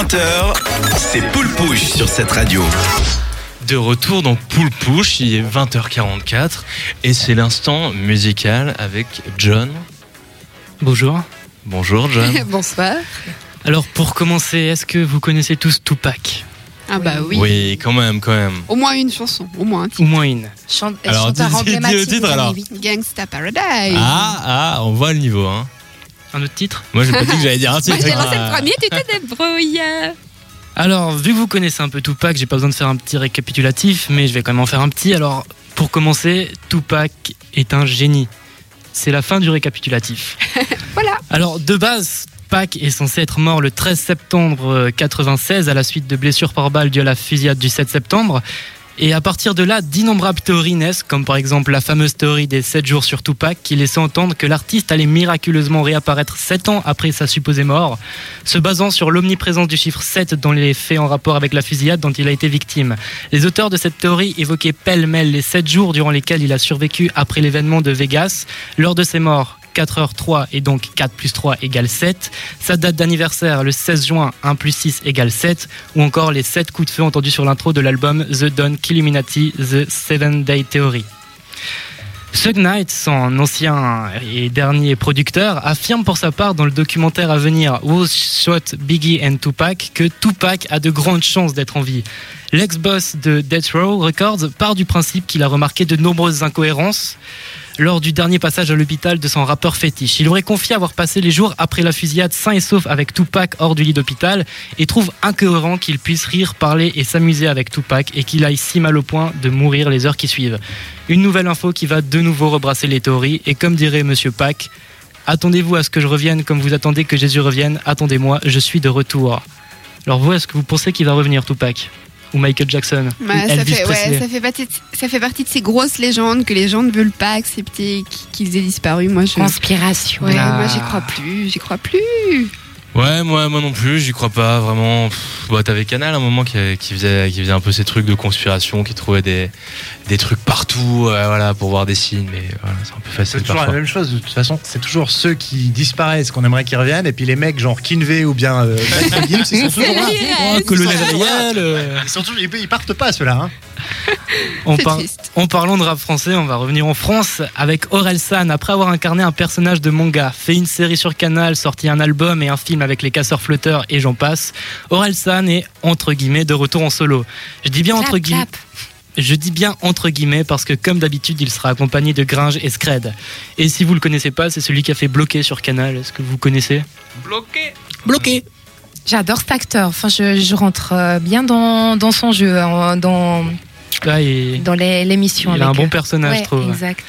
20h, c'est Poule Pouche sur cette radio. De retour dans Poule Pouche, il est 20h44 et c'est l'instant musical avec John. Bonjour. Bonjour John. Bonsoir. Alors pour commencer, est-ce que vous connaissez tous Tupac? Ah bah oui. Oui, quand même, quand même. Au moins une chanson, au moins un titre. Au moins une. Chante, Alors, chanteur dis- dis le titre, alors. années 80. Gangsta Paradise. Ah, ah, on voit le niveau. Hein. Un autre titre Moi, j'ai pas dit que j'allais dire un titre. Moi j'ai lancé Ah. le premier, tu te débrouilles. Alors, vu que vous connaissez un peu Tupac, j'ai pas besoin de faire un petit récapitulatif, mais je vais quand même en faire un petit. Alors, pour commencer, Tupac est un génie. C'est la fin du récapitulatif. Voilà. Alors, de base, Pac est censé être mort le 13 septembre euh, 96 à la suite de blessures par balle dues à la fusillade du 7 septembre. Et à partir de là, d'innombrables théories naissent, comme par exemple la fameuse théorie des 7 jours sur Tupac, qui laissait entendre que l'artiste allait miraculeusement réapparaître 7 ans après sa supposée mort, se basant sur l'omniprésence du chiffre 7 dans les faits en rapport avec la fusillade dont il a été victime. Les auteurs de cette théorie évoquaient pêle-mêle les 7 jours durant lesquels il a survécu après l'événement de Vegas. Lors de ses morts, 4h3 et donc 4 plus 3 égale 7. Sa date d'anniversaire, le 16 juin, 1 plus 6 égale 7. Ou encore les 7 coups de feu entendus sur l'intro de l'album The Dawn Illuminati, The Seven Day Theory. Suge Knight, son ancien et dernier producteur, affirme pour sa part dans le documentaire à venir Who Shot Biggie and Tupac que Tupac a de grandes chances d'être en vie. L'ex-boss de Death Row Records part du principe qu'il a remarqué de nombreuses incohérences lors du dernier passage à l'hôpital de son rappeur fétiche. Il aurait confié avoir passé les jours après la fusillade sain et sauf avec Tupac hors du lit d'hôpital et trouve incohérent qu'il puisse rire, parler et s'amuser avec Tupac et qu'il aille si mal au point de mourir les heures qui suivent. Une nouvelle info qui va de nouveau rebrasser les théories et comme dirait Monsieur Pac, attendez-vous à ce que je revienne comme vous attendez que Jésus revienne, attendez-moi, je suis de retour. Alors vous, est-ce que vous pensez qu'il va revenir Tupac? Ou Michael Jackson Bah, Ou ça, fait, ouais, ça, fait partie de, ça fait partie de ces grosses légendes que les gens ne veulent pas accepter qui- qu'ils aient disparu. Moi, je. Conspiration. Ouais, Ah. moi j'y crois plus, j'y crois plus. Ouais, moi, moi non plus, j'y crois pas vraiment. Pff, bah, T'avais Canal à un moment qui, qui, faisait, qui faisait un peu ces trucs de conspiration, qui trouvait des, des trucs partout euh, voilà, pour voir des signes, mais voilà, c'est un peu C'est facile toujours la même chose de toute façon. C'est toujours ceux qui disparaissent qu'on aimerait qu'ils reviennent, et puis les mecs genre Kinvey ou bien euh, ils sont toujours là. Oh, colonel Riel euh. Ils, sont toujours- ils- ils partent pas ceux-là. Hein. En, C'est par- triste. en parlant de rap français, on va revenir en France avec Aurel San. Après avoir incarné un personnage de manga, fait une série sur Canal, sorti un album et un film avec les casseurs flotteurs et j'en passe, Aurel San est entre guillemets de retour en solo. Je dis bien entre guillemets. Je dis bien entre guillemets parce que comme d'habitude, il sera accompagné de Gringe et Scred. Et si vous le connaissez pas, c'est celui qui a fait bloquer sur Canal. Est-ce que vous connaissez? Bloqué Bloqué. J'adore cet acteur. Enfin, je, je rentre euh, bien dans, dans son jeu, en- dans, Là, dans l'émission. il a un bon personnage, je Ouais, trouve. exact.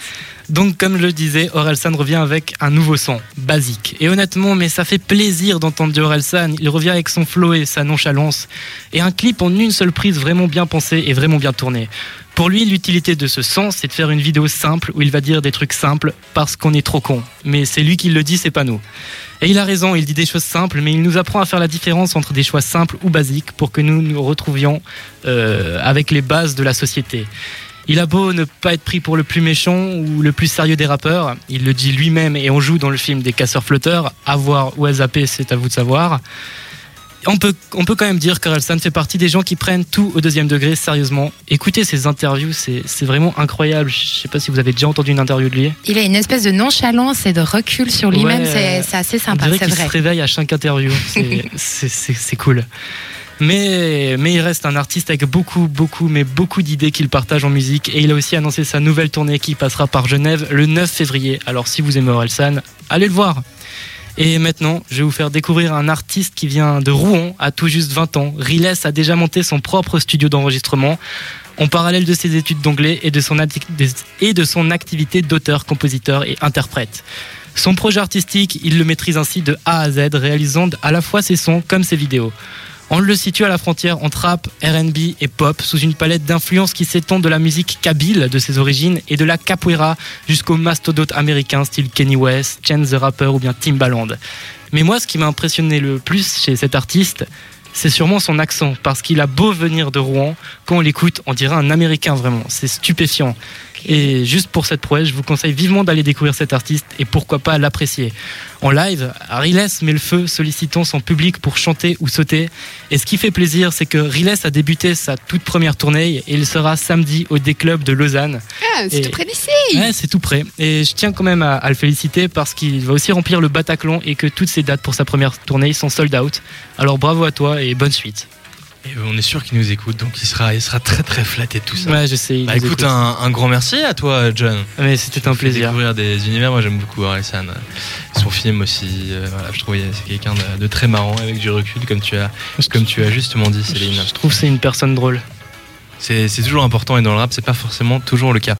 Donc, comme je le disais, Orelsan revient avec un nouveau son, basique. Et honnêtement, mais ça fait plaisir d'entendre Orelsan. Il revient avec son flow et sa nonchalance. Et un clip en une seule prise vraiment bien pensé et vraiment bien tourné. Pour lui, l'utilité de ce son, c'est de faire une vidéo simple où il va dire des trucs simples parce qu'on est trop con. Mais c'est lui qui le dit, c'est pas nous. Et il a raison, il dit des choses simples, mais il nous apprend à faire la différence entre des choix simples ou basiques pour que nous nous retrouvions euh, avec les bases de la société. Il a beau ne pas être pris pour le plus méchant ou le plus sérieux des rappeurs, il le dit lui-même et on joue dans le film des casseurs flotteurs, à voir ou à zapper, c'est à vous de savoir. On peut, on peut quand même dire qu'Orelsan fait partie des gens qui prennent tout au deuxième degré sérieusement. Écoutez ses interviews, c'est vraiment incroyable. Je sais pas si vous avez déjà entendu une interview de lui. Il a une espèce de nonchalance et de recul sur lui-même. Ouais. C'est assez sympa, c'est qu'il se vrai. réveille à chaque interview. C'est cool. Mais, il reste un artiste avec beaucoup, beaucoup, mais beaucoup d'idées qu'il partage en musique. Et il a aussi annoncé sa nouvelle tournée qui passera par Genève le 9 février. Alors si vous aimez Orelsan, allez le voir. Et maintenant, je vais vous faire découvrir un artiste qui vient de Rouen à tout juste 20 ans. Riles a déjà monté son propre studio d'enregistrement en parallèle de ses études d'anglais et de son activité d'auteur, compositeur et interprète. Son projet artistique, il le maîtrise ainsi de A à Z, réalisant à la fois ses sons comme ses vidéos. On le situe à la frontière entre rap, RB et pop, sous une palette d'influences qui s'étend de la musique kabyle de ses origines et de la capoeira jusqu'aux mastodontes américains style Kenny West, Chance the Rapper ou bien Timbaland. Mais moi, ce qui m'a impressionné le plus chez cet artiste, c'est sûrement son accent, parce qu'il a beau venir de Rouen, quand on l'écoute, on dirait un Américain vraiment. C'est stupéfiant. Et juste pour cette prouesse, je vous conseille vivement d'aller découvrir cet artiste et pourquoi pas l'apprécier. En live, Riles met le feu, sollicitant son public pour chanter ou sauter. Et ce qui fait plaisir, c'est que Riles a débuté sa toute première tournée et il sera samedi au D-Club de Lausanne. Ah, c'est tout près d'ici. Ouais, c'est tout prêt. Et je tiens quand même à, à le féliciter parce qu'il va aussi remplir le Bataclan et que toutes ses dates pour sa première tournée sont sold out. Alors bravo à toi et bonne suite. Et on est sûr qu'il nous écoute, donc il sera, il sera très très flatté de tout ça. Ouais, je sais. Bah écoute, un, un grand merci à toi, John. Mais c'était un plaisir. Découvrir des univers, moi j'aime beaucoup Orelsan. Son film aussi, euh, voilà, je trouve que c'est quelqu'un de, de très marrant avec du recul, comme tu as, comme tu as justement dit, Céline. Je trouve que c'est une personne drôle. C'est c'est toujours important et dans le rap, c'est pas forcément toujours le cas.